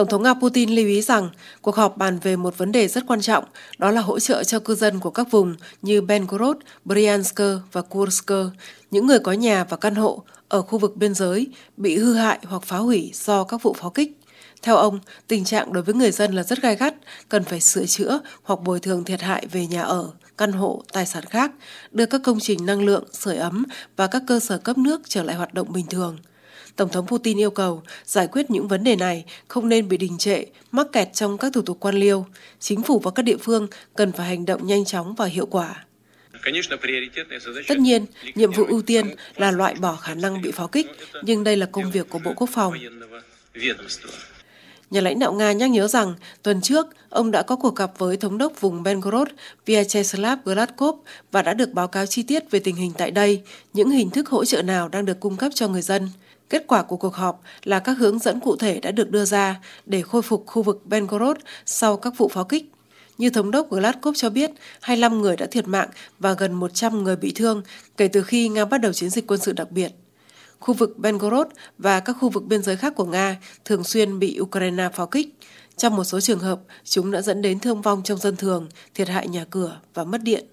Tổng thống Nga Putin lưu ý rằng cuộc họp bàn về một vấn đề rất quan trọng, đó là hỗ trợ cho cư dân của các vùng như Belgorod, Bryansk và Kursk, những người có nhà và căn hộ ở khu vực biên giới bị hư hại hoặc phá hủy do các vụ pháo kích. Theo ông, tình trạng đối với người dân là rất gai gắt, cần phải sửa chữa hoặc bồi thường thiệt hại về nhà ở, căn hộ, tài sản khác, đưa các công trình năng lượng, sưởi ấm và các cơ sở cấp nước trở lại hoạt động bình thường. Tổng thống Putin yêu cầu giải quyết những vấn đề này không nên bị đình trệ, mắc kẹt trong các thủ tục quan liêu. Chính phủ và các địa phương cần phải hành động nhanh chóng và hiệu quả. Tất nhiên, nhiệm vụ ưu tiên là loại bỏ khả năng bị pháo kích, nhưng đây là công việc của Bộ Quốc phòng. Nhà lãnh đạo Nga nhắc nhớ rằng tuần trước ông đã có cuộc gặp với thống đốc vùng Belgorod Vyacheslav Gladkov và đã được báo cáo chi tiết về tình hình tại đây, những hình thức hỗ trợ nào đang được cung cấp cho người dân. Kết quả của cuộc họp là các hướng dẫn cụ thể đã được đưa ra để khôi phục khu vực Belgorod sau các vụ pháo kích. Như thống đốc Gladkov cho biết, 25 người đã thiệt mạng và gần 100 người bị thương kể từ khi Nga bắt đầu chiến dịch quân sự đặc biệt. Khu vực Belgorod và các khu vực biên giới khác của Nga thường xuyên bị Ukraine pháo kích. Trong một số trường hợp, chúng đã dẫn đến thương vong trong dân thường, thiệt hại nhà cửa và mất điện.